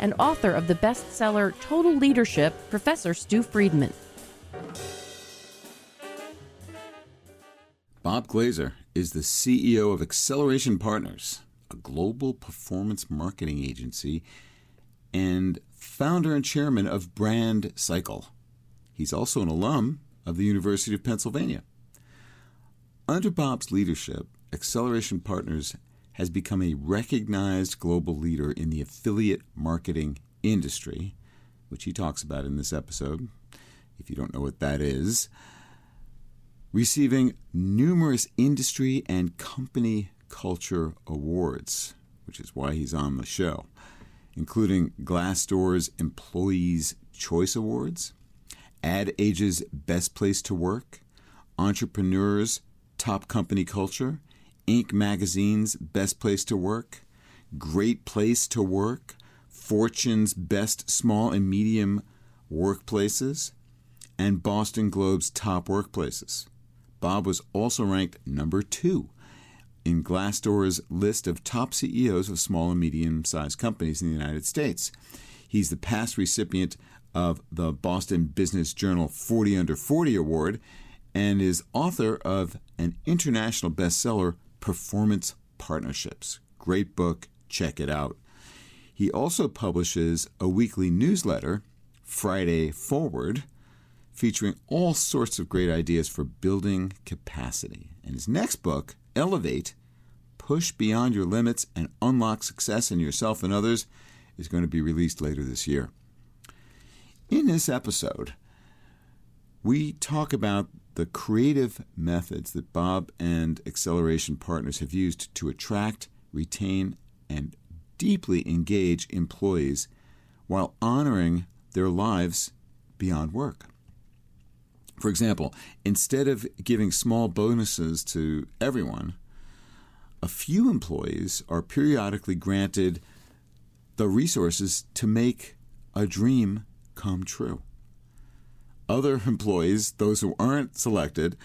and author of the bestseller Total Leadership, Professor Stew Friedman. Bob Glazer is the CEO of Acceleration Partners, a global performance marketing agency, and founder and chairman of Brand Cycle. He's also an alum of the University of Pennsylvania. Under Bob's leadership, Acceleration Partners has become a recognized global leader in the affiliate marketing industry, which he talks about in this episode, if you don't know what that is, receiving numerous industry and company culture awards, which is why he's on the show, including Glassdoor's Employees' Choice Awards, Ad Age's Best Place to Work, Entrepreneur's Top Company Culture, Inc. magazine's Best Place to Work, Great Place to Work, Fortune's Best Small and Medium Workplaces, and Boston Globe's Top Workplaces. Bob was also ranked number two in Glassdoor's list of top CEOs of small and medium sized companies in the United States. He's the past recipient of the Boston Business Journal 40 Under 40 Award and is author of an international bestseller, Performance Partnerships. Great book, check it out. He also publishes a weekly newsletter, Friday Forward, featuring all sorts of great ideas for building capacity. And his next book, Elevate Push Beyond Your Limits and Unlock Success in Yourself and Others, is going to be released later this year. In this episode, we talk about the creative methods that Bob and Acceleration Partners have used to attract, retain, and deeply engage employees while honoring their lives beyond work. For example, instead of giving small bonuses to everyone, a few employees are periodically granted the resources to make a dream come true other employees, those who aren't selected,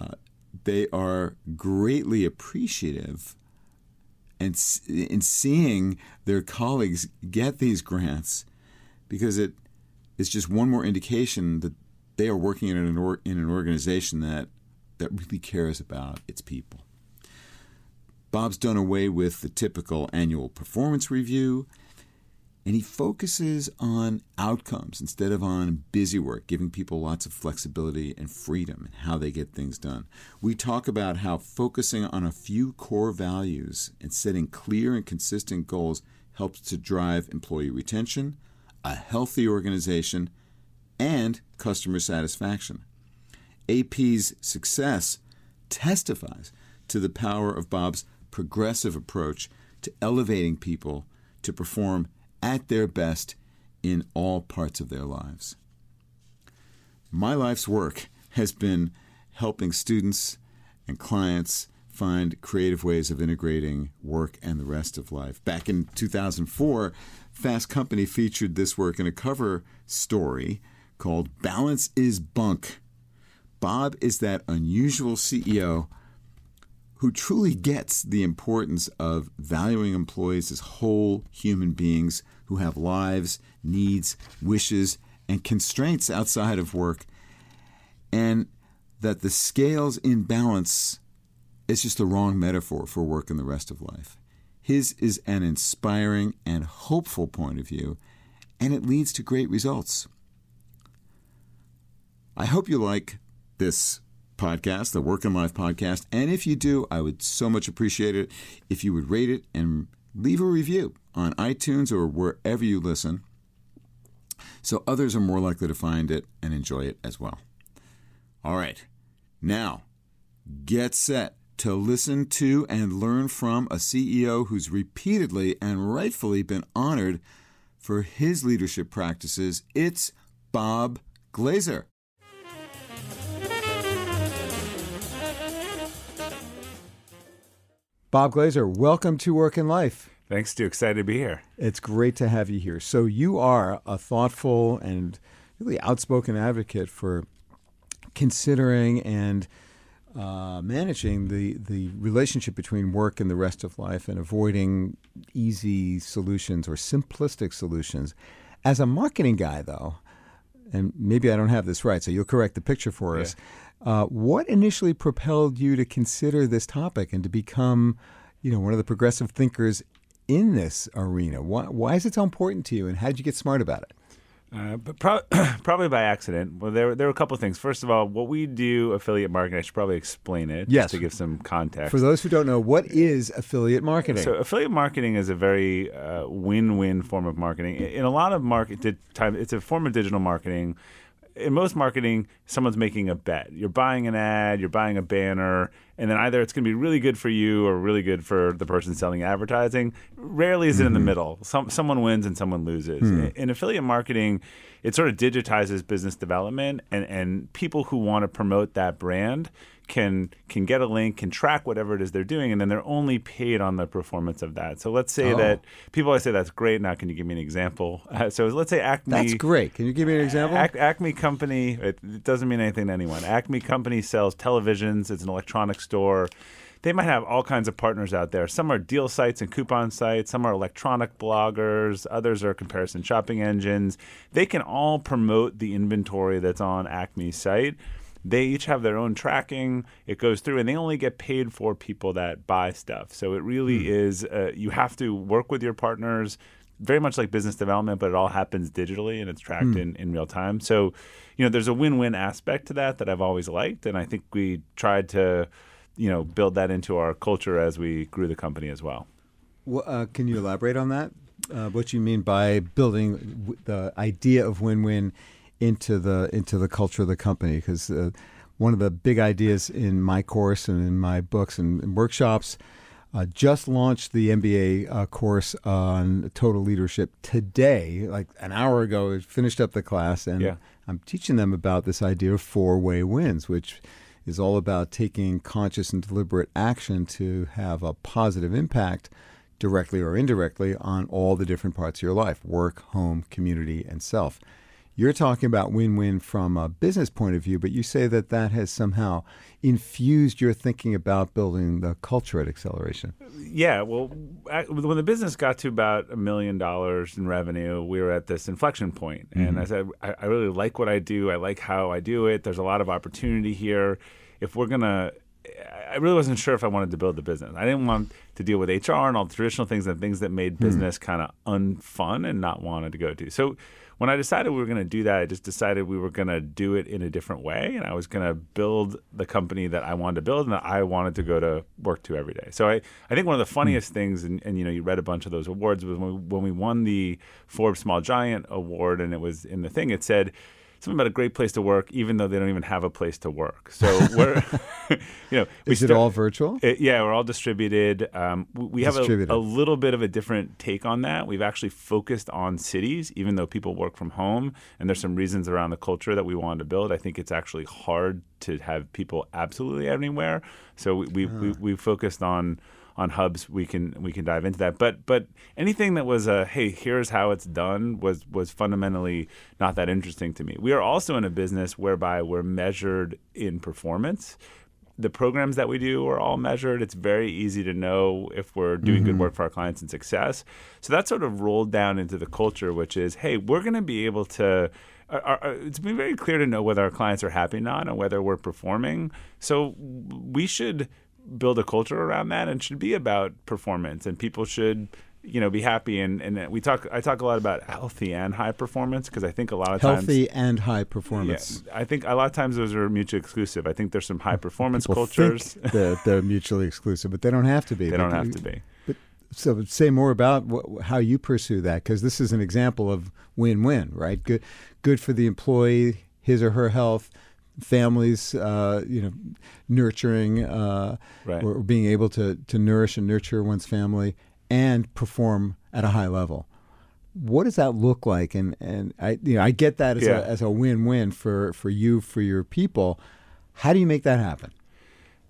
uh, they are greatly appreciative and in seeing their colleagues get these grants because it is just one more indication that they are working in an, or, in an organization that that really cares about its people. Bob's done away with the typical annual performance review and he focuses on outcomes instead of on busy work, giving people lots of flexibility and freedom in how they get things done. We talk about how focusing on a few core values and setting clear and consistent goals helps to drive employee retention, a healthy organization, and customer satisfaction. AP's success testifies to the power of Bob's progressive approach to elevating people to perform at their best in all parts of their lives. My life's work has been helping students and clients find creative ways of integrating work and the rest of life. Back in 2004, Fast Company featured this work in a cover story called Balance is Bunk. Bob is that unusual CEO who truly gets the importance of valuing employees as whole human beings who have lives, needs, wishes, and constraints outside of work, and that the scales in balance is just the wrong metaphor for work and the rest of life. His is an inspiring and hopeful point of view, and it leads to great results. I hope you like this podcast, the Work and Life podcast. And if you do, I would so much appreciate it if you would rate it and leave a review on iTunes or wherever you listen so others are more likely to find it and enjoy it as well. All right, now get set to listen to and learn from a CEO who's repeatedly and rightfully been honored for his leadership practices. It's Bob Glazer. Bob Glazer, welcome to Work and Life. Thanks, Stew. Excited to be here. It's great to have you here. So, you are a thoughtful and really outspoken advocate for considering and uh, managing the, the relationship between work and the rest of life and avoiding easy solutions or simplistic solutions. As a marketing guy, though, and maybe I don't have this right, so you'll correct the picture for us. Uh, what initially propelled you to consider this topic and to become, you know, one of the progressive thinkers in this arena? Why, why is it so important to you, and how did you get smart about it? Uh, but pro- probably by accident. Well, there there were a couple of things. First of all, what we do affiliate marketing, I should probably explain it Yes. to give some context. For those who don't know, what is affiliate marketing? So affiliate marketing is a very uh, win-win form of marketing. In a lot of market time, it's a form of digital marketing. In most marketing, someone's making a bet. You're buying an ad, you're buying a banner, and then either it's going to be really good for you or really good for the person selling advertising. Rarely is it in the mm-hmm. middle. Some someone wins and someone loses. Hmm. In, in affiliate marketing, it sort of digitizes business development, and and people who want to promote that brand can can get a link, can track whatever it is they're doing, and then they're only paid on the performance of that. So let's say Oh. that people always say that's great. Now, can you give me an example? Uh, so let's say Acme. That's great. Can you give me an example? Ac- Acme Company, it, it doesn't mean anything to anyone. Acme Company sells televisions, it's an electronics store. They might have all kinds of partners out there. Some are deal sites and coupon sites, some are electronic bloggers, others are comparison shopping engines. They can all promote the inventory that's on Acme's site. They each have their own tracking. It goes through, and they only get paid for people that buy stuff. So it really is, uh, you have to work with your partners very much like business development, but it all happens digitally and it's tracked in, in real time. So, you know, there's a win-win aspect to that that I've always liked, and I think we tried to, you know, build that into our culture as we grew the company as well. Well, uh, can you elaborate on that? Uh, what you mean by building w- the idea of win-win into the into the culture of the company? Because uh, one of the big ideas in my course and in my books and, and workshops uh, just launched the MBA uh, course on total leadership today, like an hour ago. I finished up the class, and Yeah. I'm teaching them about this idea of four-way wins, which is all about taking conscious and deliberate action to have a positive impact directly or indirectly on all the different parts of your life work, home, community, and self. You're talking about win win from a business point of view, but you say that that has somehow infused your thinking about building the culture at Acceleration. Yeah, well, when the business got to about a million dollars in revenue, we were at this inflection point. And mm-hmm. I said, I, I really like what I do. I like how I do it. There's a lot of opportunity here. If we're going to, I really wasn't sure if I wanted to build the business. I didn't want to deal with HR and all the traditional things and things that made hmm. business kind of unfun and not wanted to go to. So when I decided we were going to do that, I just decided we were going to do it in a different way, and I was going to build the company that I wanted to build and that I wanted to go to work to every day. So I, I think one of the hmm. funniest things, and, and you know, you read a bunch of those awards, was when we, when we won the Forbes Small Giant Award, and it was in the thing. It said something about a great place to work, even though they don't even have a place to work. So we're, you know, we Is it start- all virtual? it- yeah, we're all distributed. Um, we we have a, a little bit of a different take on that. We've actually focused on cities, even though people work from home, and there's some reasons around the culture that we wanted to build. I think it's actually hard to have people absolutely anywhere, so we we, we, we focused on on hubs. We can we can dive into that, but but anything that was a hey, here's how it's done was was fundamentally not that interesting to me. We are also in a business whereby we're measured in performance the programs that we do are all measured. It's very easy to know if we're doing good mm-hmm. work for our clients and success. So that sort of rolled down into the culture, which is, hey, we're going to be able to. Are, are, it's been very clear to know whether our clients are happy or not and whether we're performing. So we should build a culture around that and should be about performance and people should you know be happy and and we talk I talk a lot about healthy and high performance because I think a lot of times Healthy and high performance. yeah, I think a lot of times those are mutually exclusive. I think there's some high performance People cultures. they're, they're mutually exclusive, but they don't have to be. They But don't have you- to be. But so say more about wh- how you pursue that because this is an example of win-win, right? Good, good for the employee, his or her health, families, uh, you know, nurturing uh, Right. or being able to to nourish and nurture one's family and perform at a high level. what does that look like? And and I you know I get that as Yeah. a as a win win for for you for your people. How do you make that happen?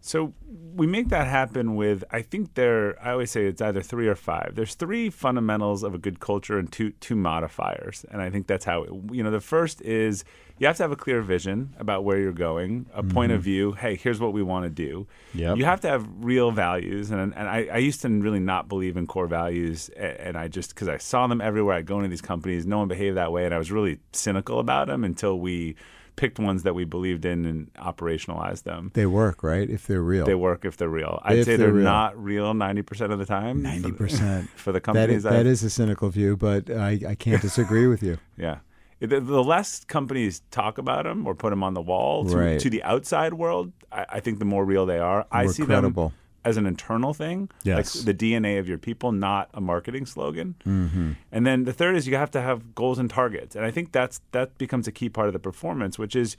So we make that happen with I think there I always say it's either three or five. There's three fundamentals of a good culture and two two modifiers. And I think that's how it, you know the first is you have to have a clear vision about where you're going, a point of mm-hmm. view, hey, here's what we want to do. Yep. You have to have real values and and I, I used to really not believe in core values and I just cuz I saw them everywhere I go into these companies, no one behaved that way and I was really cynical about them until we picked ones that we believed in and operationalized them They work, right? If they're real. they work if they're real. I'd If say they're they're, real. not real 90% of the time. Ninety percent. For the That companies is, that that is a cynical view, but I, I can't disagree with you. Yeah. The, the less companies talk about them or put them on the wall to, Right. to the outside world, I, I think the more real they are. I More see credible. them as an internal thing, Yes. like the DNA of your people, not a marketing slogan. Mm-hmm. And then the third is you have to have goals and targets, and I think that's that becomes a key part of the performance, which is.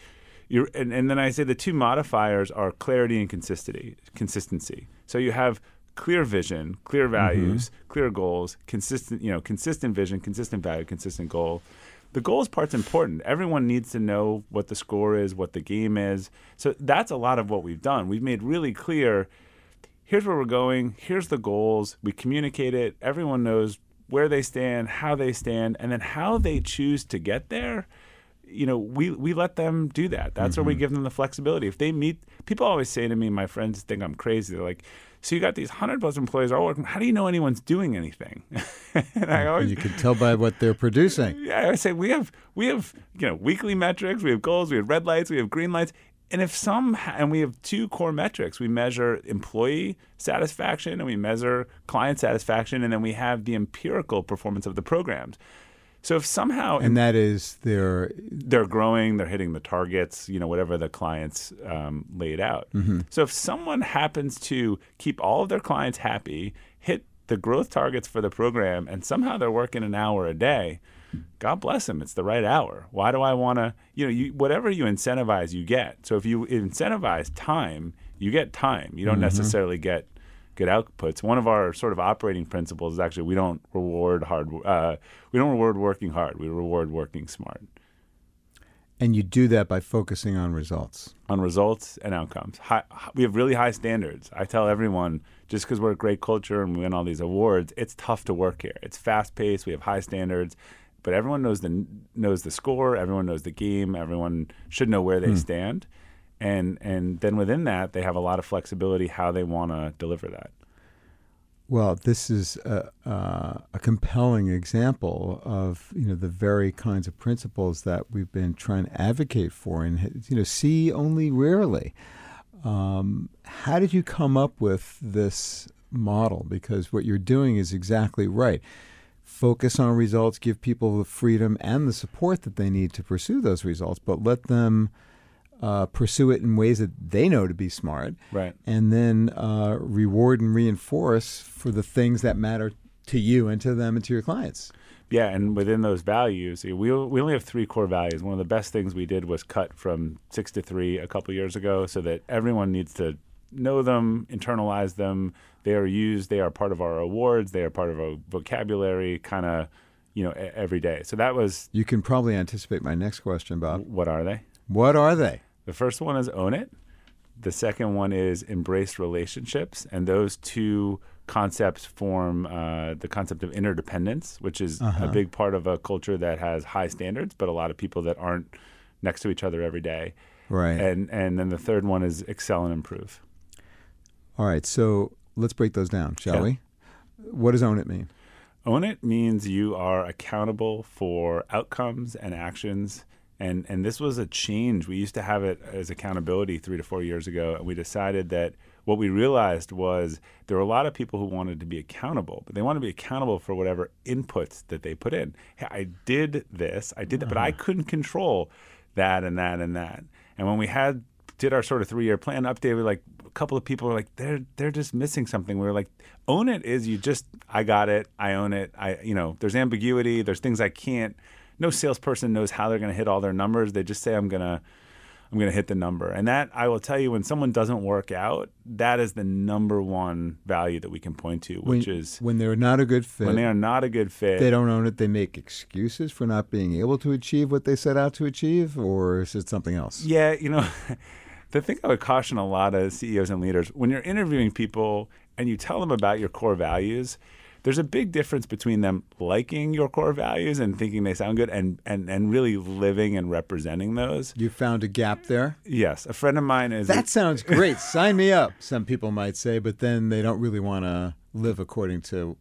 You're, and, and then I say the two modifiers are clarity and consistency. Consistency. So you have clear vision, clear values, clear goals, consistent. You know, consistent vision, consistent value, consistent goal. The goals part's important. Everyone needs to know what the score is, what the game is. So that's a lot of what we've done. We've made really clear here's where we're going, here's the goals. We communicate it. Everyone knows where they stand, how they stand, and then how they choose to get there. You know, we, we let them do that. That's where we mm-hmm. give them the flexibility. If they meet, people always say to me, my friends think I'm crazy. They're like, so you got these hundred plus employees all working. How do you know anyone's doing anything? and I always You can tell by what they're producing. yeah, I say we have we have you know weekly metrics, we have goals, we have red lights, we have green lights, and if some and we have two core metrics, we measure employee satisfaction and we measure client satisfaction, and then we have the empirical performance of the programs. So if somehow And that is their they're growing, they're hitting the targets, you know, whatever the clients um, laid out. So if someone happens to keep all of their clients happy, hit the growth targets for the program, and somehow they're working an hour a day, God bless them. It's the right hour. Why do I want to, you know, you, whatever you incentivize, you get. So if you incentivize time, you get time. You don't necessarily get good outputs. One of our sort of operating principles is actually we don't reward hard. Uh, we don't reward working hard. We reward working smart and you do that by focusing on results. on results and outcomes. High, we have really high standards. I tell everyone just because we're a great culture and we win all these awards, it's tough to work here. It's fast paced. We have high standards, but everyone knows the knows the score. Everyone knows the game. Everyone should know where they stand, and and then within that, they have a lot of flexibility how they want to deliver that. Well, this is a, uh, a compelling example of you know the very kinds of principles that we've been trying to advocate for and you know see only rarely. Um, how did you come up with this model? Because what you're doing is exactly right. Focus on results, give people the freedom and the support that they need to pursue those results, but let them uh, pursue it in ways that they know to be smart Right. and then uh, reward and reinforce for the things that matter to you and to them and to your clients. Yeah, and within those values, we we only have three core values. One of the best things we did was cut from six to three a couple years ago, so that everyone needs to know them, internalize them. They are used. They are part of our awards. They are part of our vocabulary, kind of, you know, every day. So that was You can probably anticipate my next question, Bob. what are they? What are they? The first one is own it. The second one is embrace relationships, and those two concepts form uh, the concept of interdependence, which is a big part of a culture that has high standards, but a lot of people that aren't next to each other every day. Right. And and then the third one is excel and improve. All right. So let's break those down, shall Yeah. we? What does own it mean? Own it means you are accountable for outcomes and actions. And, and this was a change. We used to have it as accountability three to four years ago. And we decided that what we realized was there were a lot of people who wanted to be accountable, but they wanted to be accountable for whatever inputs that they put in. Hey, I did this, I did that, but I uh-huh. couldn't control that and that and that. And when we had did our sort of three year plan update, we were like couple of people were like, they're they're just missing something. We were like, own it is you just I got it, I own it. I you know, there's ambiguity, there's things I can't no salesperson knows how they're gonna hit all their numbers. They just say I'm gonna I'm going to hit the number. And that I will tell you, when someone doesn't work out, that is the number one value that we can point to, which when, is when they're not a good fit. when they are not a good fit. they don't own it. They make excuses for not being able to achieve what they set out to achieve, or is it something else? Yeah, you know, the thing I would caution a lot of CEOs and leaders when you're interviewing people and you tell them about your core values, there's a big difference between them liking your core values and thinking they sound good and, and, and really living and representing those. You found a gap there. Yes, a friend of mine is. That sounds great. Sign me up. Some people might say, but then they don't really want to live according to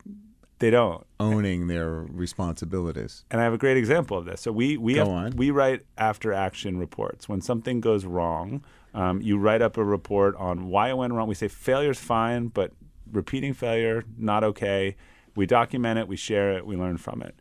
they don't. owning their responsibilities. And I have a great example of this. So we we have, we write after action reports. When something goes wrong, um, you write up a report on why it went wrong. We say failure's fine, but repeating failure not okay. We document it, we share it, we learn from it.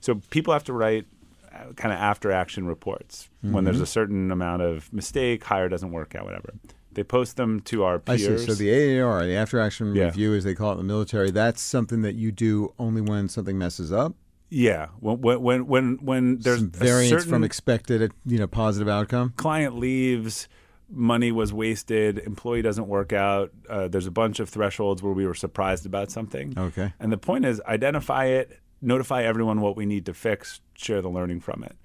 So people have to write uh, kind of after action reports when there's Mm-hmm. a certain amount of mistake, hire doesn't work out, whatever. They post them to our peers. I see. So the AAR, the after action Yeah. review, as they call it in the military, that's something that you do only when something messes up. yeah, when when when when, when there's Some variance from expected, you know, positive outcome. client leaves, money was wasted, employee doesn't work out. Uh, there's a bunch of thresholds where we were surprised about something. Okay. And the point is, identify it, notify everyone what we need to fix, share the learning from it.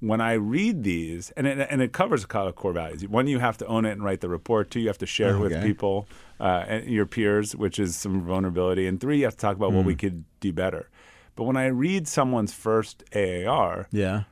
When I read these, and it, and it covers a lot of core values. One, you have to own it and write the report. Two, you have to share it with people, uh, and your peers, which is some vulnerability. And three, you have to talk about what we Hmm. could do better. But when I read someone's first AAR, Yeah.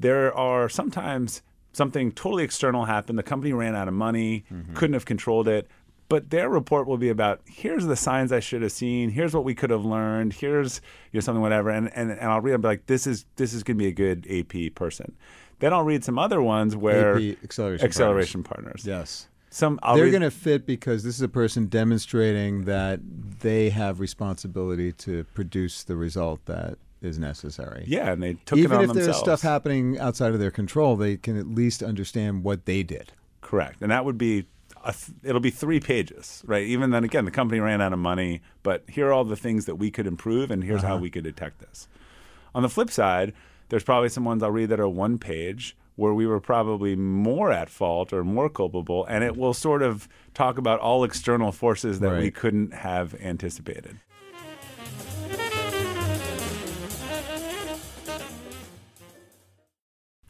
there are sometimes something totally external happened. The company ran out of money, mm-hmm. couldn't have controlled it. But their report will be about here's the signs I should have seen, here's what we could have learned, here's you know something whatever, and and, and I'll read them be like this is this is gonna be a good AP person. Then I'll read some other ones where AP acceleration acceleration partners. Yes. Some I'll They're read, going to fit because this is a person demonstrating that they have responsibility to produce the result that is necessary. yeah, and they took Even it on if there's stuff happening outside of their control, they can at least understand what they did. Correct, and that would be a th- it'll be three pages, right? Even then, again, the company ran out of money, but here are all the things that we could improve, and here's how uh-huh. we could detect this. On the flip side, there's probably some ones I'll read that are one page where we were probably more at fault or more culpable, and it will sort of talk about all external forces that we couldn't have anticipated.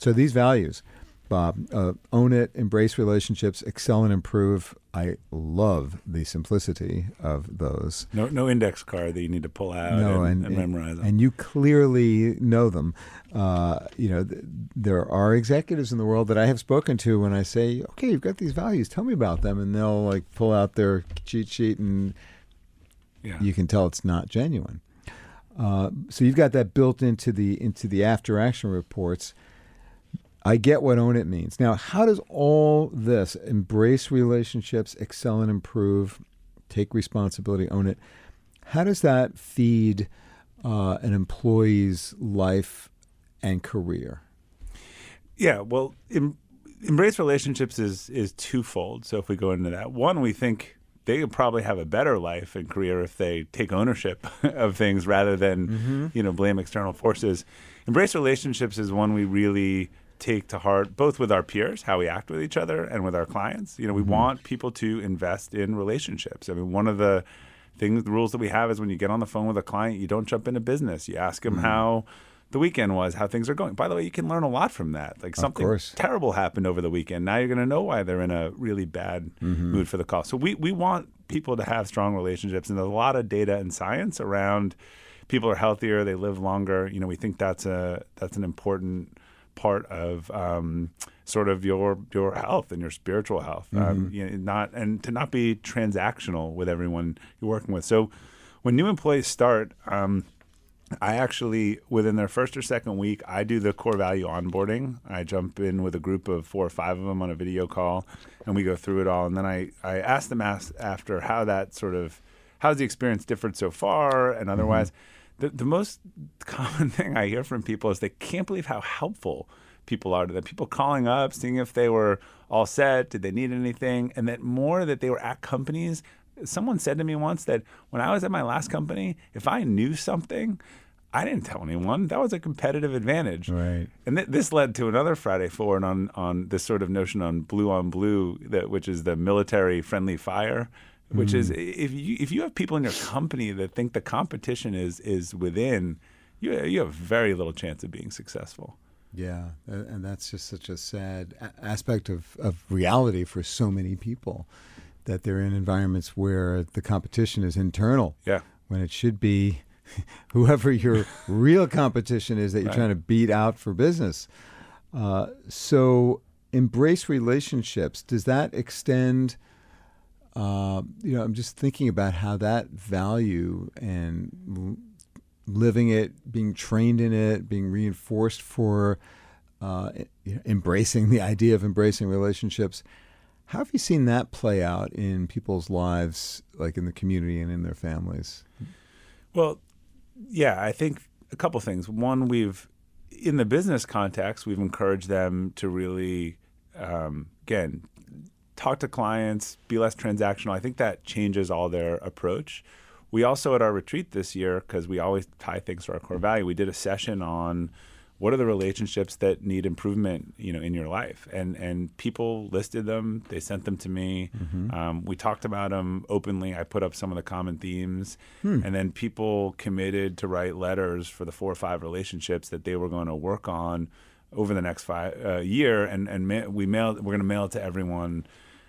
So these values, Bob, uh, own it, embrace relationships, excel and improve. I love the simplicity of those. No, no index card that you need to pull out no, and, and, and memorize them. and you clearly know them. Uh, you know, th- there are executives in the world that I have spoken to when I say, "Okay, you've got these values. Tell me about them," and they'll like pull out their cheat sheet, and yeah. you can tell it's not genuine. Uh, so you've got that built into the into the after action reports. I get what own it means. Now, how does all this embrace relationships, excel and improve, take responsibility, own it? How does that feed uh, an employee's life and career? Yeah, well, em- embrace relationships is is twofold. So if we go into that, one, we think they could probably have a better life and career if they take ownership of things rather than you know blame external forces. Embrace relationships is one we really take to heart, both with our peers, how we act with each other, and with our clients. You know, we mm-hmm. want people to invest in relationships. I mean, one of the things, the rules that we have is when you get on the phone with a client, you don't jump into business. You ask them mm-hmm. how the weekend was, how things are going. By the way, you can learn a lot from that. Like something terrible happened over the weekend. Now you're going to know why they're in a really bad mm-hmm. mood for the call. So we we want people to have strong relationships, and there's a lot of data and science around people are healthier, they live longer. You know, we think that's a that's an important part of um, sort of your your health and your spiritual health. Um, you know, not and to not be transactional with everyone you're working with. So when new employees start. Um, I actually, within their first or second week, I do the core value onboarding. I jump in with a group of four or five of them on a video call, and we go through it all. And then I, I ask them after how that sort of, how's the experience differed so far and otherwise. The, the most common thing I hear from people is they can't believe how helpful people are to them. People calling up, seeing if they were all set, did they need anything, and that more that they were at companies someone said to me once that when I was at my last company, if I knew something, I didn't tell anyone. That was a competitive advantage. Right. And th- this led to another Friday forward on on this sort of notion on blue on blue, that which is the military friendly fire, which is if you if you have people in your company that think the competition is is within, you you have very little chance of being successful. Yeah, and that's just such a sad aspect of, of reality for so many people that they're in environments where the competition is internal Yeah. when it should be whoever your real competition is that you're Right. trying to beat out for business. Uh, so, embrace relationships. Does that extend? Uh, you know, I'm just thinking about how that value and living it, being trained in it, being reinforced for uh, embracing the idea of embracing relationships. How have you seen that play out in people's lives, like in the community and in their families? Well, yeah, I think a couple things. One, we've in the business context, we've encouraged them to really, um, again, talk to clients, be less transactional. I think that changes all their approach. We also at our retreat this year, because we always tie things to our core value, we did a session on what are the relationships that need improvement, you know, in your life, and and people listed them. They sent them to me. Um, we talked about them openly. I put up some of the common themes, and then people committed to write letters for the four or five relationships that they were going to work on over the next five uh, year, and and ma- we mailed. We're going to mail it to everyone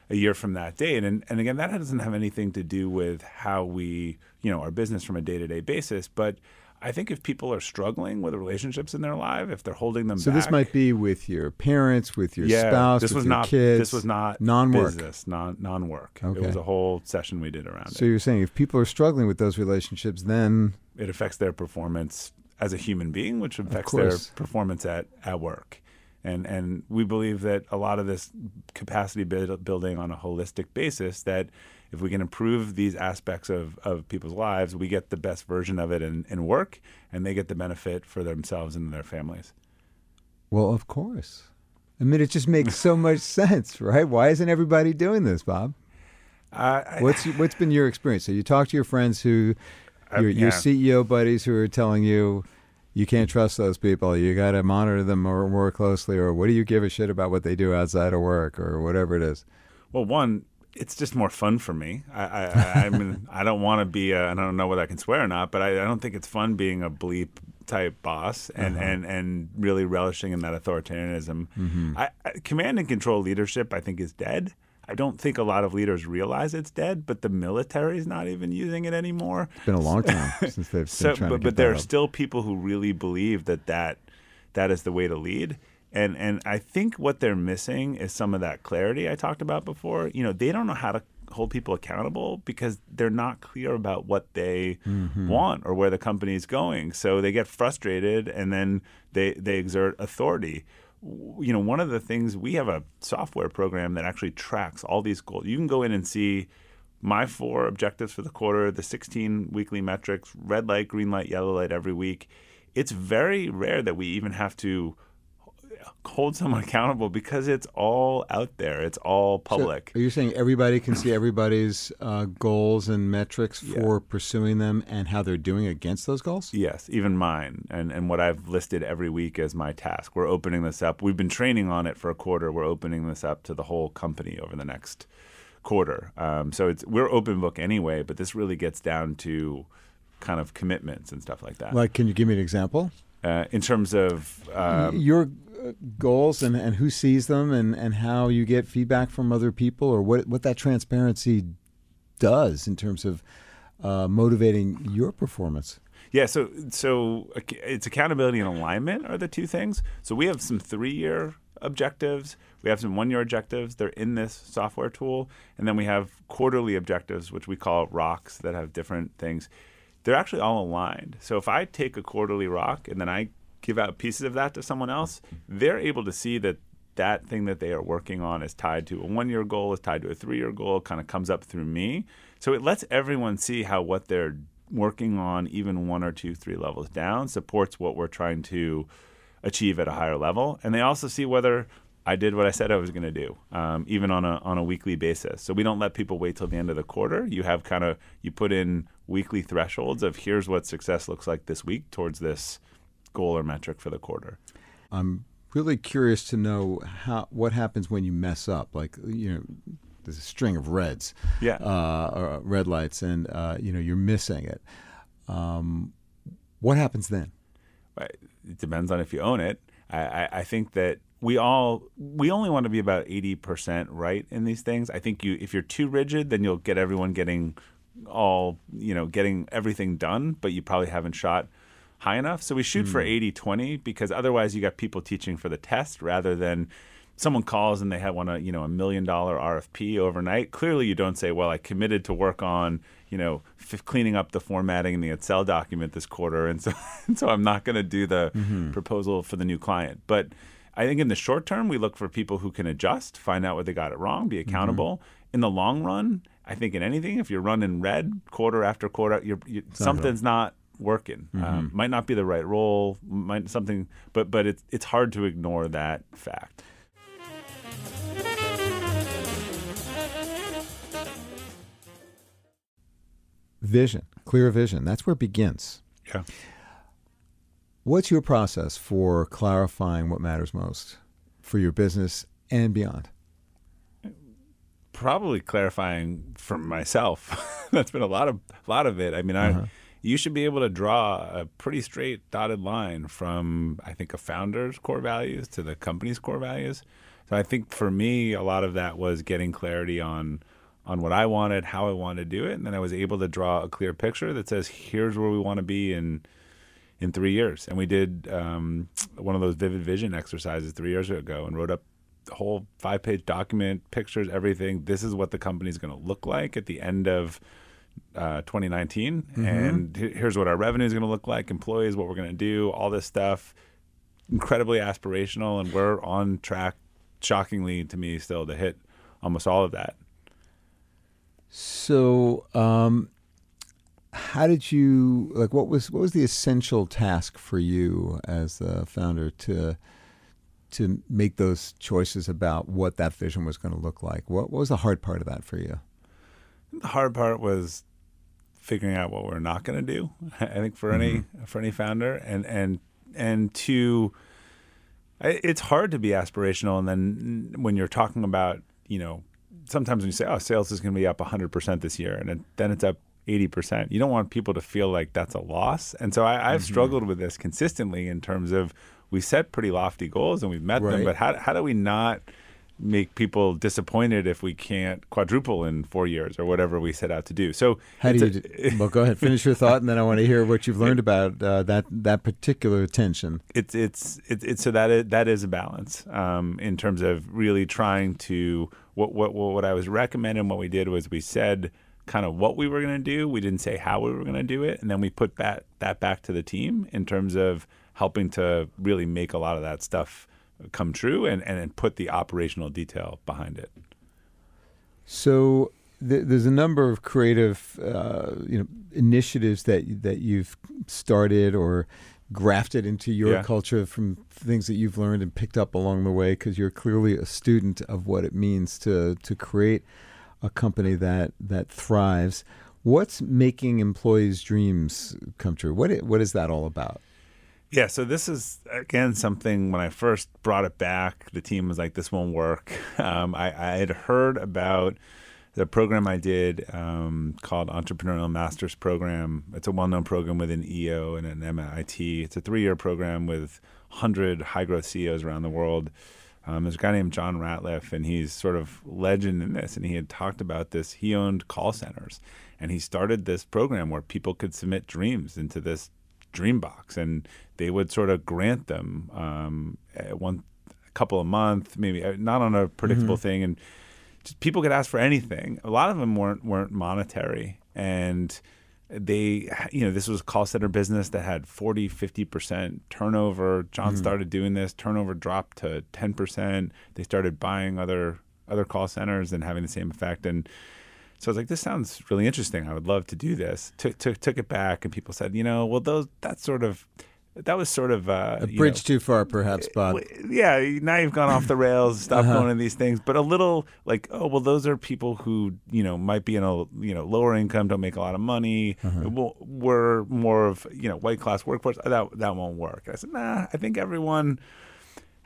a year from that date. And and again, that doesn't have anything to do with how we, you know, our business from a day to day basis. But I think if people are struggling with relationships in their life, if they're holding them So back, this might be with your parents, with your yeah, spouse, this with was your not kids. this was not non-work. business, non non work. Okay. It was a whole session we did around So it. So you're saying if people are struggling with those relationships, then It affects their performance as a human being, which affects their performance at, at work. And and we believe that a lot of this capacity build, building on a holistic basis that if we can improve these aspects of, of people's lives, we get the best version of it in, in work and they get the benefit for themselves and their families. well, of course. I mean, it just makes so much sense, right? Why isn't everybody doing this, Bob? Uh, I- What's what's been your experience? So you talk to your friends who, your, your yeah. CEO buddies who are telling you, you can't trust those people. You got to monitor them more more closely, or what do you give a shit about what they do outside of work, or whatever it is. Well, one, it's just more fun for me. I, I, I, mean, I don't want to be. I don't know whether I can swear or not, but I, I don't think it's fun being a bleep type boss and, uh-huh. and, and really relishing in that authoritarianism. Mm-hmm. I, I, command and control leadership, I think, is dead. I don't think a lot of leaders realize it's dead, but the military is not even using it anymore. It's been a long time since they've So, been trying but, to but there are still people who really believe that that that is the way to lead. And and I think what they're missing is some of that clarity I talked about before. You know, they don't know how to hold people accountable because they're not clear about what they Mm-hmm. want or where the company is going. So they get frustrated and then they they exert authority. You know, one of the things we have a software program that actually tracks all these goals. You can go in and see my four objectives for the quarter, the 16 weekly metrics, red light, green light, yellow light every week. It's very rare that we even have to hold someone accountable because it's all out there. It's all So public. are you saying everybody can see everybody's uh, goals and metrics for pursuing them and how they're doing against those goals? Yes, even mine and, and what I've listed every week as my task. We're opening this up. We've been training on it for a quarter. We're opening this up to the whole company over the next quarter. Um, so it's we're open book anyway, but this really gets down to kind of commitments and stuff like that. Like, can you give me an example? uh, in terms of um, your goals and, and who sees them and, and how you get feedback from other people or what, what that transparency does in terms of uh, motivating your performance. Yeah, so so it's accountability and alignment are the two things. So we have some three-year objectives, we have some one-year objectives. They're in this software tool, and then we have quarterly objectives, which we call rocks that have different things. They're actually all aligned. So if I take a quarterly rock and then I give out pieces of that to someone else, they're able to see that that thing that they are working on is tied to a one year goal, is tied to a three year goal, kind of comes up through me. So it lets everyone see how what they're working on, even one or two, three levels down, supports what we're trying to achieve at a higher level. And they also see whether I did what I said I was going to do, um, even on a on a weekly basis. So we don't let people wait till the end of the quarter. You have kind of you put in weekly thresholds of here's what success looks like this week towards this goal or metric for the quarter. I'm really curious to know how what happens when you mess up. Like you know, there's a string of reds, Yeah. uh, or red lights, and uh, you know you're missing it. Um, what happens then? It depends on if you own it. I, I, I think that we all we only want to be about eighty percent right in these things. I think you if you're too rigid, then you'll get everyone getting all you know getting everything done, but you probably haven't shot high enough. So we shoot for 80-20 because otherwise you got people teaching for the test rather than someone calls and they have one a you know a million dollar RFP overnight. Clearly, you don't say, "Well, I committed to work on you know f- cleaning up the formatting in the Excel document this quarter, and so and so I'm not going to do the proposal for the new client." But I think in the short term, we look for people who can adjust, find out where they got it wrong, be accountable. In the long run, I think in anything, if you're running red quarter after quarter, you're, you something's not working. Um, might not be the right role, might something, but but it's it's hard to ignore that fact. Vision, clear vision. That's where it begins. Yeah. What's your process for clarifying what matters most for your business and beyond? probably clarifying for myself. That's been a lot of lot of it. I mean, I you should be able to draw a pretty straight dotted line from I think a founder's core values to the company's core values. So I think for me, a lot of that was getting clarity on on what I wanted, how I wanted to do it, and then I was able to draw a clear picture that says here's where we want to be in in three years. And we did um, one of those vivid vision exercises three years ago and wrote up a whole five page document, pictures, everything. This is what the company's going to look like at the end of uh, 2019. And here's what our revenue is going to look like, employees, what we're going to do, all this stuff. Incredibly aspirational. And we're on track, shockingly to me, still to hit almost all of that. So, um, how did you like? What was what was the essential task for you as the founder to to make those choices about what that vision was going to look like? What, what was the hard part of that for you? The hard part was figuring out what we're not going to do. I think for any mm-hmm. for any founder, and and and to it's hard to be aspirational, and then when you're talking about you know sometimes when you say oh sales is going to be up 100 percent this year, and then it's up 80 percent, you don't want people to feel like that's a loss. And so I, I've mm-hmm. struggled with this consistently in terms of we set pretty lofty goals and we've met Right. them, but how how do we not make people disappointed if we can't quadruple in four years or whatever we set out to do. So How do you? a- well, go ahead, finish your thought, and then I want to hear what you've learned about uh, that that particular tension. it's it's it's, it's so that is, that is a balance um, in terms of really trying to what what what I was recommending. What we did was we said kind of what we were going to do. We didn't say how we were going to do it, and then we put that that back to the team in terms of helping to really make a lot of that stuff come true and and put the operational detail behind it. So th- there's a number of creative, uh, you know, initiatives that that you've started or grafted into your Yeah. culture from things that you've learned and picked up along the way because you're clearly a student of what it means to to create a company that that thrives. What's making employees' dreams come true? What what is that all about? Yeah, so this is again something when I first brought it back, the team was like, "This won't work." Um, I, I had heard about the program I did um, called Entrepreneurial Masters Program. It's a well-known program within EO and an MIT. It's a three-year program with 100 high-growth CEOs around the world. Um, there's a guy named John Ratliff, and he's sort of legend in this. And he had talked about this. He owned call centers, and he started this program where people could submit dreams into this dream box, and they would sort of grant them um, one a couple a month, maybe uh, not on a predictable thing, and just people could ask for anything. A lot of them weren't weren't monetary, and they you know this was a call center business that had 40 50% turnover. John started doing this turnover dropped to 10% they started buying other other call centers and having the same effect and so I was like, this sounds really interesting. I would love to do this. Took took took it back, and people said, you know, well, those that sort of that was sort of uh, A bridge know, too far, perhaps, Bob. yeah, now you've gone off the rails. Stop Uh-huh. going to these things. But a little like, oh well, those are people who you know might be in a you know lower income, don't make a lot of money. Uh-huh. Well, we're more of you know white class workforce. That that won't work. I said, nah. I think everyone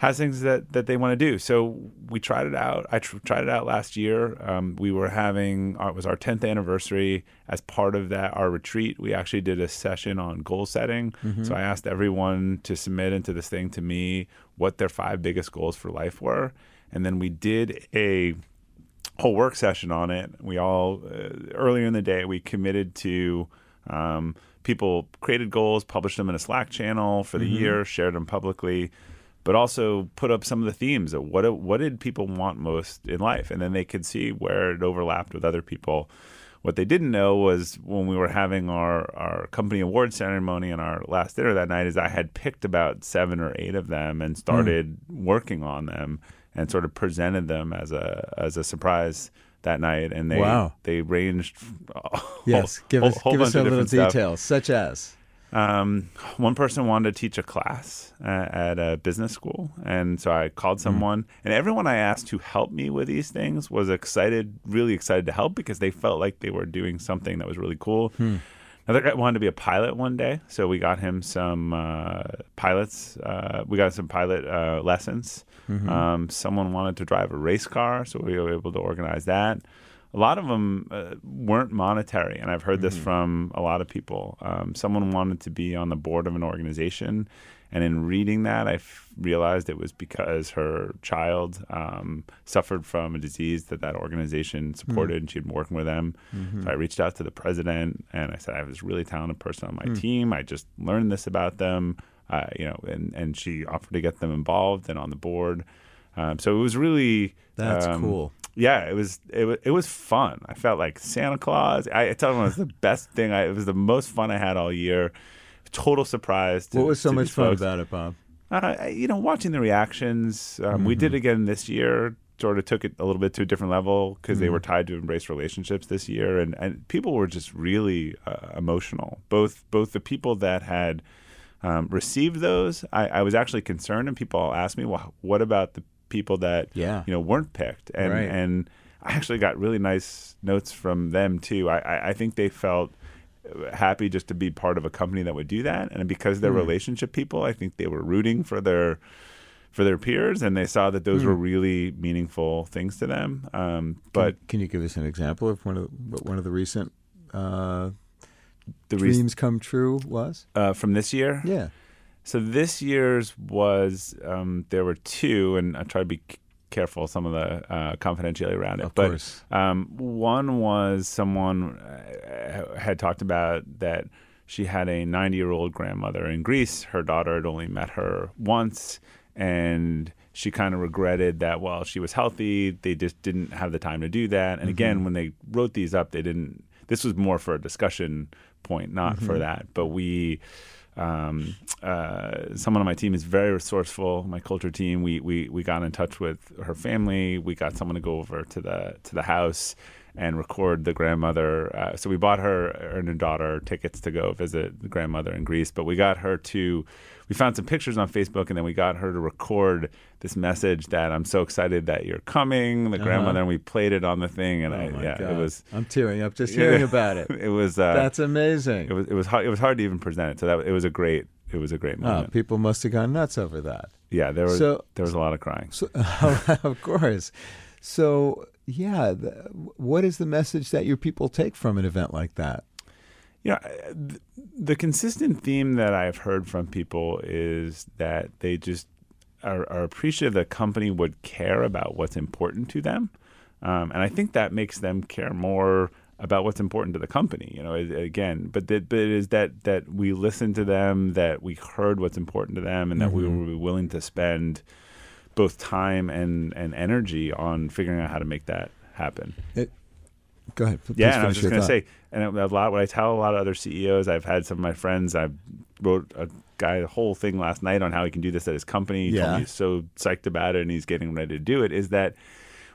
has things that, that they want to do. So we tried it out. I tr- tried it out last year. Um, we were having uh, it was our 10th anniversary. As part of that, our retreat, we actually did a session on goal setting. So I asked everyone to submit into this thing to me what their five biggest goals for life were, and then we did a whole work session on it. We all uh, earlier in the day we committed to um, people created goals, published them in a Slack channel for the year, shared them publicly, but also put up some of the themes of what what did people want most in life, and then they could see where it overlapped with other people. What they didn't know was when we were having our, our company award ceremony and our last dinner that night is I had picked about seven or eight of them and hmm. started working on them and sort of presented them as a as a surprise that night. And they Wow. they ranged Yes, give us whole give us a little details, such as Um, one person wanted to teach a class uh, at a business school, and so I called Hmm. someone, and everyone I asked to help me with these things was excited, really excited to help because they felt like they were doing something that was really cool. Hmm. Another guy wanted to be a pilot one day, so we got him some uh, pilots. Uh, we got some pilot uh, lessons. Mm-hmm. Um, someone wanted to drive a race car, so we were able to organize that. A lot of them uh, weren't monetary, and I've heard this Mm-hmm. from a lot of people. Um, someone wanted to be on the board of an organization, and in reading that, I f- realized it was because her child um, suffered from a disease that that organization supported, and she'd been working with them. So I reached out to the president, and I said, "I have this really talented person on my team. I just learned this about them, uh, you know." And and she offered to get them involved and on the board. Um, so it was really That's um, cool. yeah, it was it was it was fun. I felt like Santa Claus. I, I tell them it was the best thing. I, it was the most fun I had all year. Total surprise. To, what was so much fun folks. about it, Bob? Uh, you know, watching the reactions. Um, We Mm-hmm. did again this year. Sort of took it a little bit to a different level because they were Mm-hmm. tied to embrace relationships this year, and, and people were just really uh, emotional. Both both the people that had um, received those, I, I was actually concerned, and people asked me, "Well, what about the people that Yeah. you know weren't picked?" And Right. and I actually got really nice notes from them too. I, I, I think they felt happy just to be part of a company that would do that, and because they're relationship people, I think they were rooting for their for their peers, and they saw that those Hmm. were really meaningful things to them. Um, but can you give us an example of one of what one of the recent uh, the dreams come true was? uh, from this year, Yeah. So this year's was um, there were two, and I try to be c- careful some of the uh, confidentiality around it. Of but course. um, one was someone uh, had talked about that she had a 90 year old grandmother in Greece. Her daughter had only met her once, and she kind of regretted that while she was healthy, they just didn't have the time to do that. And again, when they wrote these up, they didn't. This was more for a discussion point, not for that. But we um, uh, someone on my team is very resourceful. My culture team, we, we we got in touch with her family. We got someone to go over to the to the house and record the grandmother. Uh, so we bought her and her daughter tickets to go visit the grandmother in Greece. But we got her to. We found some pictures on Facebook, and then we got her to record this message that I'm so excited that you're coming, the grandmother, and we played it on the thing, and I, Uh-huh. Oh my yeah, God. it was I'm tearing up just hearing about it. it was uh, That's amazing. it was it was hard, it was hard to even present it. So that it was a great it was a great Oh, moment. people must have gone nuts over that. yeah, there was So- there was a lot of crying. So, of course. So, yeah, the, what is the message that your people take from an event like that? Yeah, the, the consistent theme that I've heard from people is that they just are, are appreciative that company would care about what's important to them, um, and I think that makes them care more about what's important to the company. You know, again, but that but it is that that we listen to them, that we heard what's important to them, and that we were willing to spend both time and and energy on figuring out how to make that happen. Go ahead. Please Yeah, I was just going to say, and a lot. What I tell a lot of other CEOs, I've had some of my friends. I wrote a guy a whole thing last night on how he can do this at his company. He told Yeah. me he's so psyched about it, and he's getting ready to do it. Is that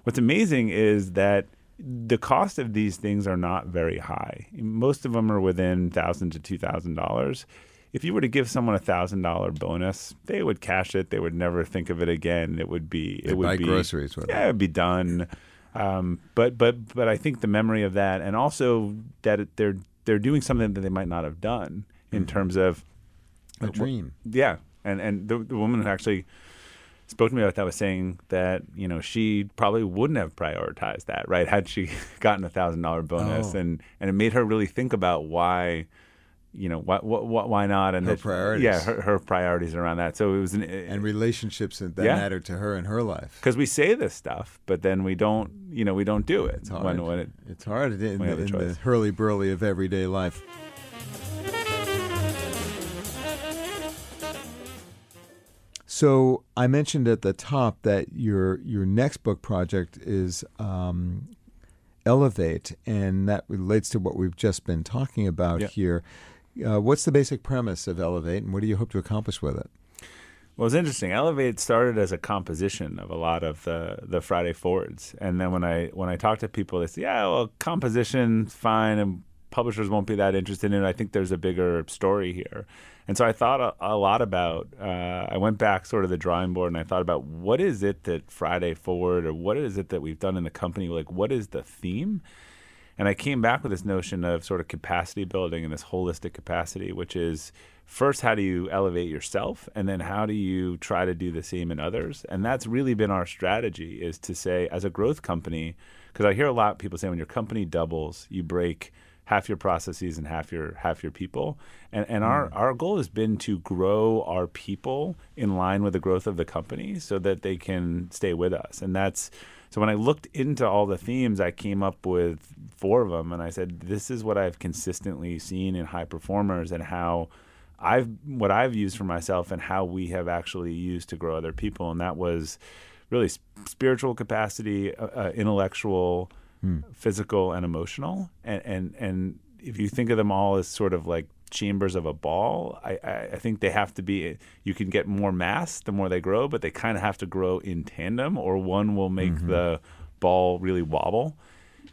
what's amazing is that the cost of these things are not very high. Most of them are within thousand to two thousand dollars. If you were to give someone a thousand dollar bonus, they would cash it. They would never think of it again. It would be it They would buy be groceries with yeah, it'd be done. Um, but but but I think the memory of that, and also that it- they're they're doing something that they might not have done in Mm-hmm. terms of A dream. yeah, and and the, the woman who actually spoke to me about that was saying that you know she probably wouldn't have prioritized that right had she gotten a thousand dollar bonus Oh. and and it made her really think about why you know why why, why not and Her that- priorities. yeah her, her priorities around that so it was an And relationships that, Yeah. matter to her in her life. because we say this stuff but then we don't you know we don't do it It's hard. when when it it's hard in, when you the, in the hurly burly of everyday life. So I mentioned at the top that your your next book project is um, Elevate, and that relates to what we've just been talking about Yeah. here. Uh, what's the basic premise of Elevate, and what do you hope to accomplish with it? Well, it's interesting. Elevate started as a composition of a lot of the the Friday forwards, and then when I when I talk to people, they say, "Yeah, well, composition's fine, and publishers won't be that interested in it." I think there's a bigger story here, and so I thought a, a lot about. Uh, I went back sort of the drawing board, and I thought about what is it that Friday Forward, or what is it that we've done in the company? Like, what is the theme? And I came back with this notion of sort of capacity building and this holistic capacity, which is first, how do you elevate yourself? And then how do you try to do the same in others? And that's really been our strategy is to say, as a growth company, because I hear a lot of people say when your company doubles, you break half your processes and half your half your people. And and our, our goal has been to grow our people in line with the growth of the company so that they can stay with us. And that's so when I looked into all the themes, I came up with four of them, and I said, "This is what I've consistently seen in high performers, and how I've what I've used for myself, and how we have actually used to grow other people." And that was really spiritual capacity, uh, uh, intellectual, physical, and emotional. And and and if you think of them all as sort of like chambers of a ball, I, I, I think they have to be. You can get more mass the more they grow, but they kind of have to grow in tandem, or one will make mm-hmm. the ball really wobble.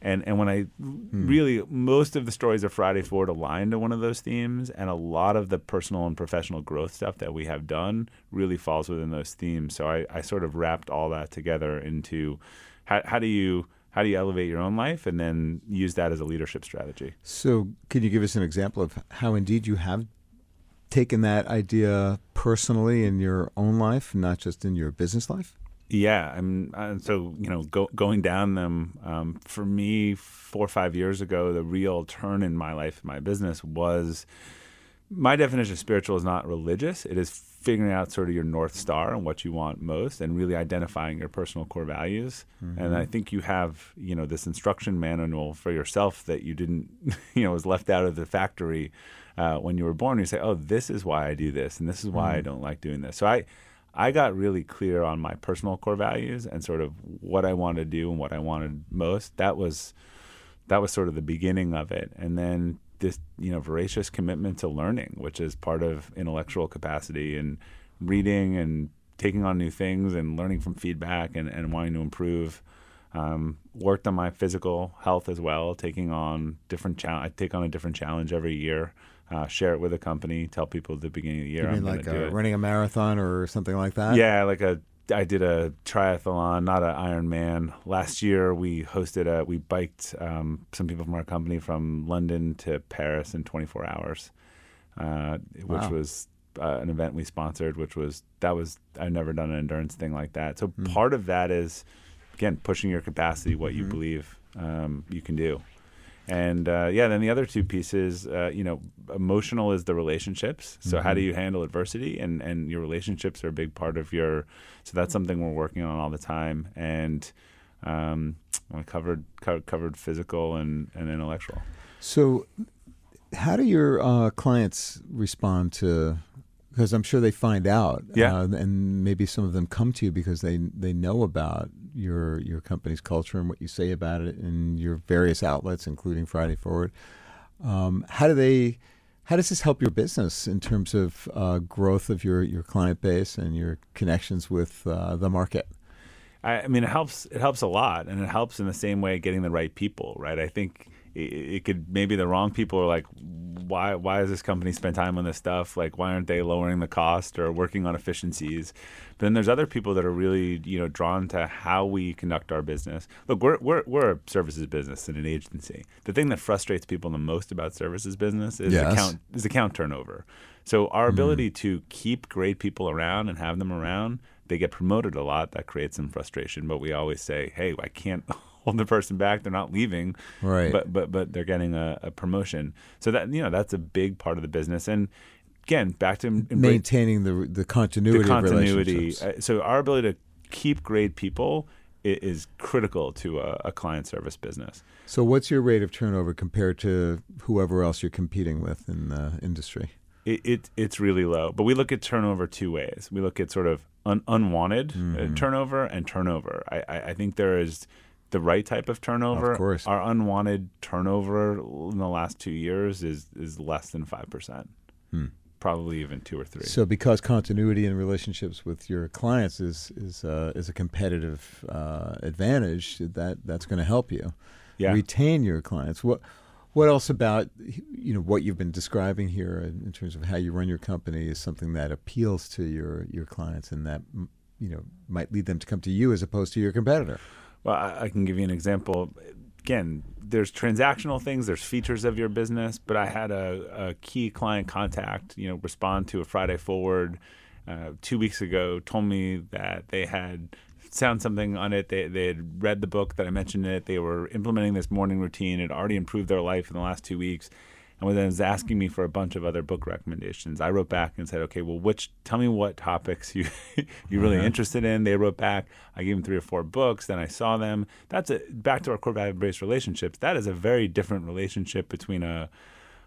And and when I hmm. really most of the stories of Friday Forward align to one of those themes, and a lot of the personal and professional growth stuff that we have done really falls within those themes. So I, I sort of wrapped all that together into how, how do you how do you elevate your own life and then use that as a leadership strategy. So, can you give us an example of how indeed you have taken that idea personally in your own life, not just in your business life? Yeah, I'm. Uh, so you know, go, going down them um, for me four or five years ago, the real turn in my life, my business was my definition of spiritual is not religious. It is figuring out sort of your north star and what you want most, and really identifying your personal core values. And I think you have you know this instruction manual for yourself that you didn't you know was left out of the factory uh, when you were born. You say, oh, this is why I do this, and this is why I don't like doing this. So I. I got really clear on my personal core values and sort of what I wanted to do and what I wanted most. That was that was sort of the beginning of it. And then this, you know, voracious commitment to learning, which is part of intellectual capacity and reading and taking on new things and learning from feedback and, and wanting to improve. Um, worked on my physical health as well, taking on different challenge. I take on a different challenge every year. Uh, share it with a company. Tell people at the beginning of the year You mean I'm like do uh, running a marathon or something like that? Yeah, like a I did a triathlon, not an Ironman. Last year we hosted a we biked um, some people from our company from London to Paris in 24 hours, uh, which Wow. was uh, an event we sponsored. Which was that was I've never done an endurance thing like that. So Hmm. part of that is again pushing your capacity, what Mm-hmm. you believe um, you can do. And uh, yeah, then the other two pieces, uh, you know, emotional is the relationships. So how do Mm-hmm. you handle adversity? And and your relationships are a big part of your. So that's something we're working on all the time. And um, I covered co- covered physical and, and intellectual. So, how do your uh, clients respond to? Because I'm sure they find out, Yeah. uh, and maybe some of them come to you because they they know about your your company's culture and what you say about it in your various outlets, including Friday Forward. Um, how do they? How does this help your business in terms of uh, growth of your, your client base and your connections with uh, the market? I, I mean, it helps. It helps a lot, and it helps in the same way getting the right people, right? I think it, it could maybe the wrong people are like, why why does this company spend time on this stuff? Like, why aren't they lowering the cost or working on efficiencies? But then there's other people that are really you know drawn to how we conduct our business. Look, we're we're we're a services business and an agency. The thing that frustrates people the most about services business is Yes. account is account turnover. So our mm-hmm. ability to keep great people around and have them around, they get promoted a lot. That creates some frustration. But we always say, hey, I can't hold the person back. They're not leaving, Right. But but but they're getting a, a promotion. So that you know that's a big part of the business. And again, back to embrace Maintaining the the continuity, the continuity. of relationships. Uh, so our ability to keep great people is critical to a, a client service business. So, what's your rate of turnover compared to whoever else you're competing with in the industry? it, it it's really low. But we look at turnover two ways. We look at sort of un, unwanted uh, turnover and turnover. I, I, I think there is the right type of turnover. Of course. Our unwanted turnover in the last two years is is less than five percent. Probably even two or three. Hmm. So, because continuity in relationships with your clients is is uh, is a competitive uh, advantage, that that's going to help you Yeah. retain your clients. What what else about you know what you've been describing here in, terms of how you run your company is something that appeals to your your clients and that you know might lead them to come to you as opposed to your competitor. Well, I, I can give you an example. Again, there's transactional things, there's features of your business, but I had a, a key client contact, you know, respond to a Friday forward uh, two weeks ago, told me that they had found something on it. They, they had read the book that I mentioned it. They were implementing this morning routine. It already improved their life in the last two weeks. And then was asking me for a bunch of other book recommendations. I wrote back and said, "Okay, well, which? Tell me what topics you you're really interested in." They wrote back. I gave them three or four books. Then I saw them. That's a back to our core value based relationships. That is a very different relationship between a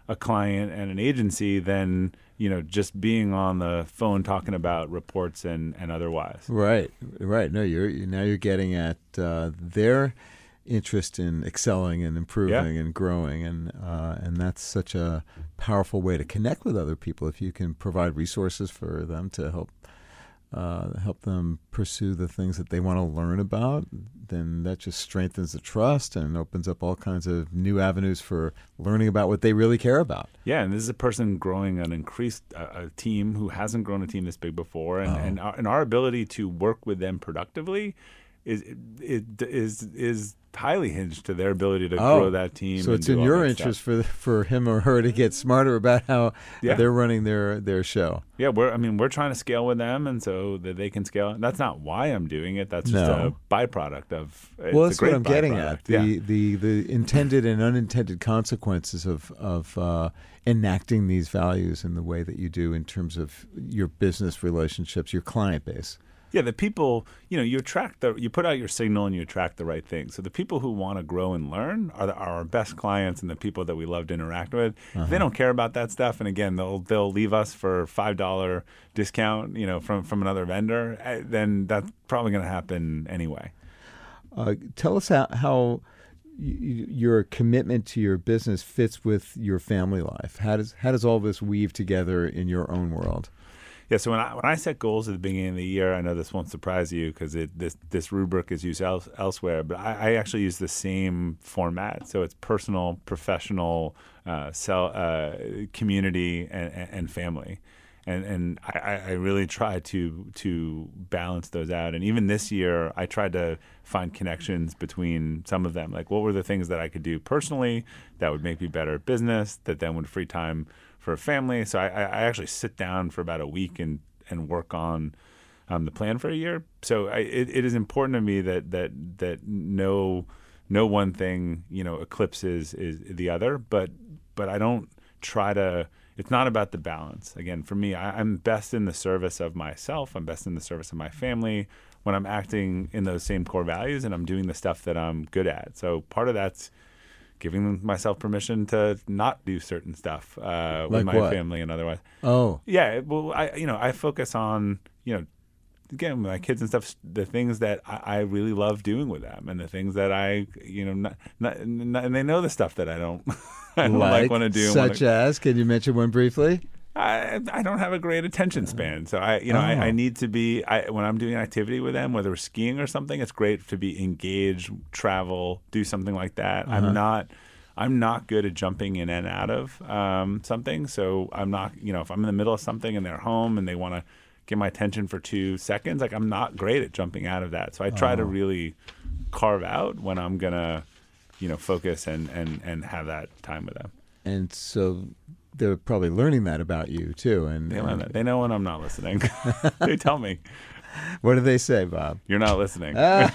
a client and an agency than you know just being on the phone talking about reports and and otherwise. Right, right. No, you're now you're getting at uh, their interest in excelling and improving and growing, and uh, and that's such a powerful way to connect with other people. If you can provide resources for them to help uh, help them pursue the things that they want to learn about, then that just strengthens the trust and opens up all kinds of new avenues for learning about what they really care about. Yeah, and this is a person growing an increased uh, a team who hasn't grown a team this big before, and and, our, and our ability to work with them productively is it is is highly hinged to their ability to grow that team. Oh, So it's in your interest stuff. for for him or her to get smarter about how Yeah. they're running their their show. Yeah, we're I mean we're trying to scale with them, and so that they can scale. That's not why I'm doing it. That's just No. a byproduct of. It's well, that's what I'm getting at. The, yeah. the the intended and unintended consequences of of uh, enacting these values in the way that you do in terms of your business relationships, your client base. Yeah, the people, you know, you attract the, you put out your signal and you attract the right things. So the people who want to grow and learn are, the, are our best clients and the people that we love to interact with. Uh-huh. they don't care about that stuff, and again, they'll they'll leave us for five dollar discount, you know, from from another vendor, eh, then that's probably going to happen anyway. Uh, tell us how, how your commitment to your business fits with your family life. How does how does all this weave together in your own world? Yeah, so when I when I set goals at the beginning of the year, I know this won't surprise you because this this rubric is used else, elsewhere, but I, I actually use the same format. So it's personal, professional, uh, sell, uh, community, and, and, family, and and I I really try to to balance those out. And even this year, I tried to find connections between some of them. Like, what were the things that I could do personally that would make me better at business, that then would free time for a family. So I, I actually sit down for about a week and, and work on um, the plan for a year. So I, it, it is important to me that that that no no one thing you know eclipses is the other. But but I don't try to. It's not about the balance. Again, for me, I, I'm best in the service of myself. I'm best in the service of my family when I'm acting in those same core values and I'm doing the stuff that I'm good at. So part of that's giving myself permission to not do certain stuff uh, with my what? family and otherwise. Oh, Yeah, well, I you know I focus on you know again with my kids and stuff the things that I, I really love doing with them and the things that I you know not, not, not and they know the stuff that I don't I don't like, want to do. and wanna- such as can you mention one briefly? I, I don't have a great attention span, so I you know I, I Oh. need to be I, when I'm doing an activity with them, whether we're skiing or something. It's great to be engaged, travel, do something like that. I'm not I'm not good at jumping in and out of um, something, so I'm not you know if I'm in the middle of something and they're home and they want to get my attention for two seconds, like I'm not great at jumping out of that. So I try to really carve out when I'm gonna you know focus and and and have that time with them. And so they're probably learning that about you too. And, They, learn that. they know when I'm not listening. they tell me what do they say, Bob? you're not listening. All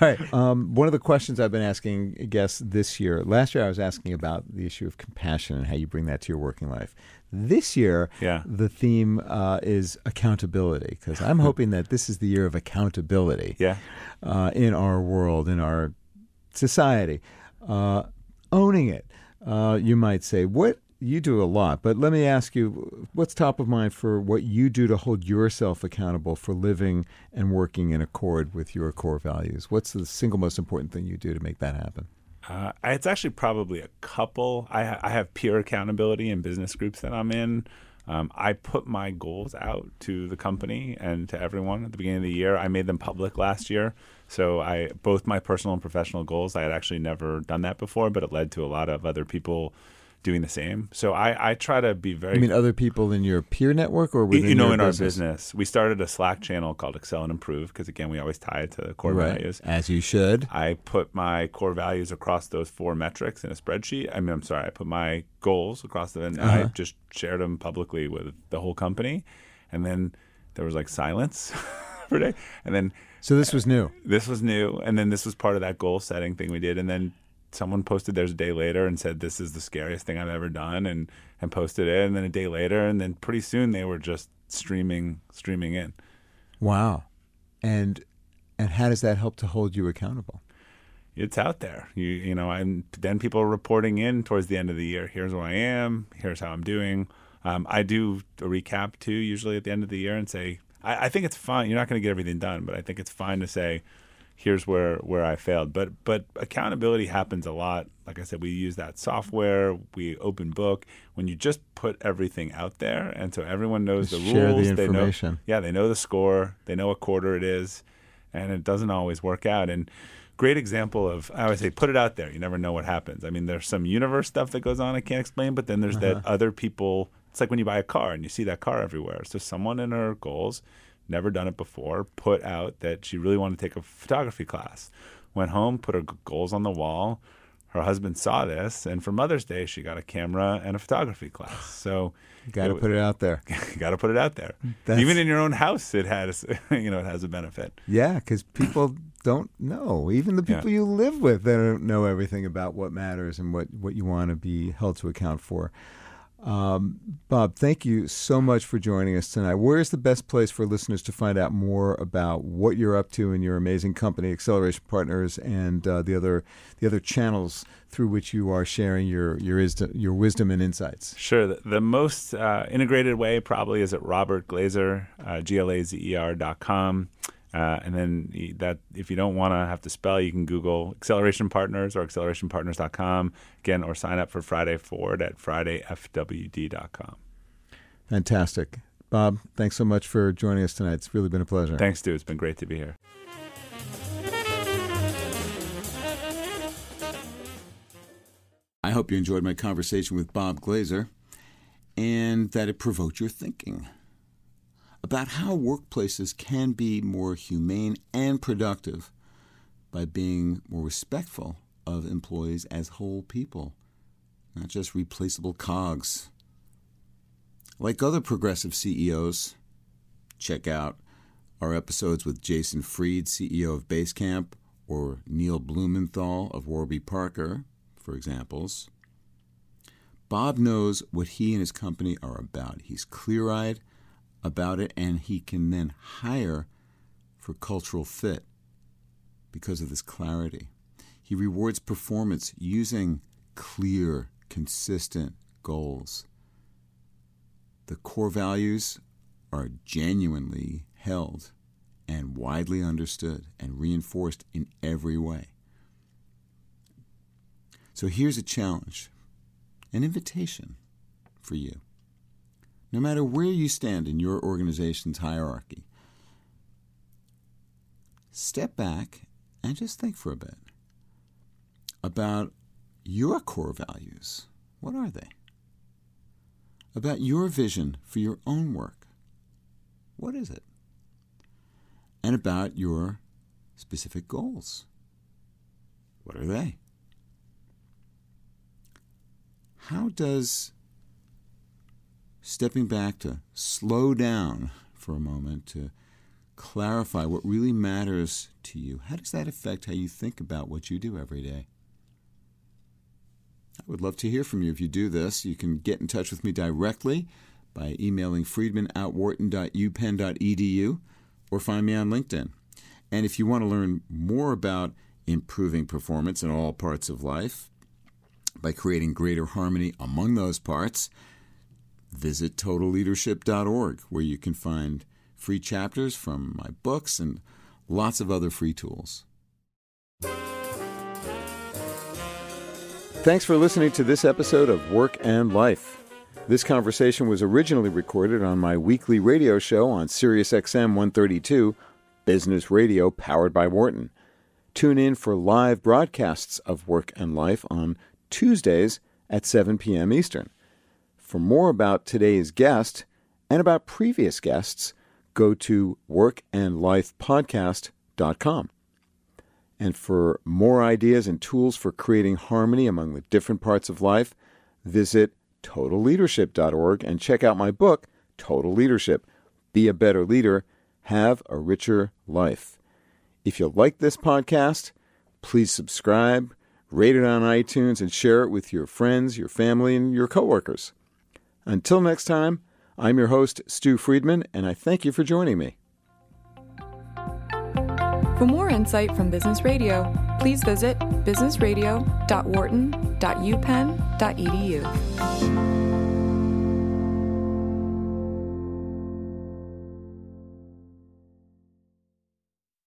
right. Um, one of the questions I've been asking guests this year, last year I was asking about the issue of compassion and how you bring that to your working life. This year, Yeah. the theme uh, is accountability because I'm hoping that this is the year of accountability yeah. uh, in our world, in our society. Uh, owning it, uh, you might say. What you do a lot, but let me ask you, what's top of mind for what you do to hold yourself accountable for living and working in accord with your core values? What's the single most important thing you do to make that happen? Uh, it's actually probably a couple. I, I have peer accountability in business groups that I'm in. Um, I put my goals out to the company and to everyone at the beginning of the year. I made them public last year. So I both my personal and professional goals. I had actually never done that before, but it led to a lot of other people doing the same. So I, I try to be very You mean other people in your peer network or you within you know in our business? business we started a slack channel called excel and improve because again we always tie it to the core right? values As you should. I put my core values across those four metrics in a spreadsheet. I mean, I'm sorry, I put my goals across them, and I Uh-huh. just shared them publicly with the whole company. And then there was like silence for a day. And then So this was new. this was new, and then this was part of that goal setting thing we did. And then someone posted theirs a day later and said, "This is the scariest thing I've ever done," and and posted it. And then a day later, and then pretty soon they were just streaming streaming in. Wow. And and how does that help to hold you accountable? it's out there. You you know, and then people are reporting in towards the end of the year. Here's where I am. Here's how I'm doing. Um, I do a recap too, usually at the end of the year, and say I, I think it's fine. You're not going to get everything done, but I think it's fine to say here's where where I failed. But but accountability happens a lot. Like I said, we use that software. We open book when you just put everything out there, and so everyone knows Just the share the rules. they know, information. yeah, they know the score. They know what quarter it is, and it doesn't always work out. And great example of I always say put it out there. You never know what happens. I mean, there's some universe stuff that goes on I can't explain, but then there's that Uh-huh. other people. It's like when you buy a car and you see that car everywhere. So someone in her goals, never done it before, put out that she really wanted to take a photography class. Went home, put her goals on the wall. Her husband saw this, and for Mother's Day, she got a camera and a photography class. So Got to put it out there. you got to put it out there. That's- Even in your own house, it has you know it has a benefit. Yeah, because people don't know. Even the Yeah. people you live with, they don't know everything about what matters and what, what you want to be held to account for. Um, Bob, thank you so much for joining us tonight. Where is the best place for listeners to find out more about what you're up to in your amazing company, Acceleration Partners, and uh, the other the other channels through which you are sharing your your your wisdom and insights? Sure. The, the most uh, integrated way probably is at Robert Glazer, uh, G-L-A-Z-E-R dot com. Uh, and then that if you don't want to have to spell, you can Google Acceleration Partners or accelerationpartners.com again, or sign up for Friday Forward at fridayfwd.com. Fantastic. Bob, thanks so much for joining us tonight. It's really been a pleasure. Thanks, Stew. It's been great to be here. I hope you enjoyed my conversation with Bob Glazer and that it provoked your thinking about how workplaces can be more humane and productive by being more respectful of employees as whole people, not just replaceable cogs. Like other progressive CEOs, check out our episodes with Jason Fried, CEO of Basecamp, or Neil Blumenthal of Warby Parker, for examples. Bob knows what he and his company are about. He's clear eyed about it, and he can then hire for cultural fit because of this clarity. He rewards performance using clear, consistent goals. The core values are genuinely held and widely understood and reinforced in every way. So here's a challenge, an invitation for you. No matter where you stand in your organization's hierarchy, step back and just think for a bit about your core values. What are they? About your vision for your own work. What is it? And about your specific goals. What are they? How does stepping back to slow down for a moment to clarify what really matters to you, how does that affect how you think about what you do every day? I would love to hear from you if you do this. You can get in touch with me directly by emailing friedman at wharton.upenn.edu or find me on LinkedIn. And if you want to learn more about improving performance in all parts of life by creating greater harmony among those parts, visit totalleadership.org, where you can find free chapters from my books and lots of other free tools. Thanks for listening to this episode of Work and Life. This conversation was originally recorded on my weekly radio show on SiriusXM 132, Business Radio powered by Wharton. Tune in for live broadcasts of Work and Life on Tuesdays at 7 p.m. Eastern. For more about today's guest and about previous guests, go to workandlifepodcast.com. And for more ideas and tools for creating harmony among the different parts of life, visit totalleadership.org and check out my book, Total Leadership Be a Better Leader, Have a Richer Life. If you like this podcast, please subscribe, rate it on iTunes, and share it with your friends, your family, and your coworkers. Until next time, I'm your host, Stew Friedman, and I thank you for joining me. For more insight from Business Radio, please visit businessradio.wharton.upenn.edu.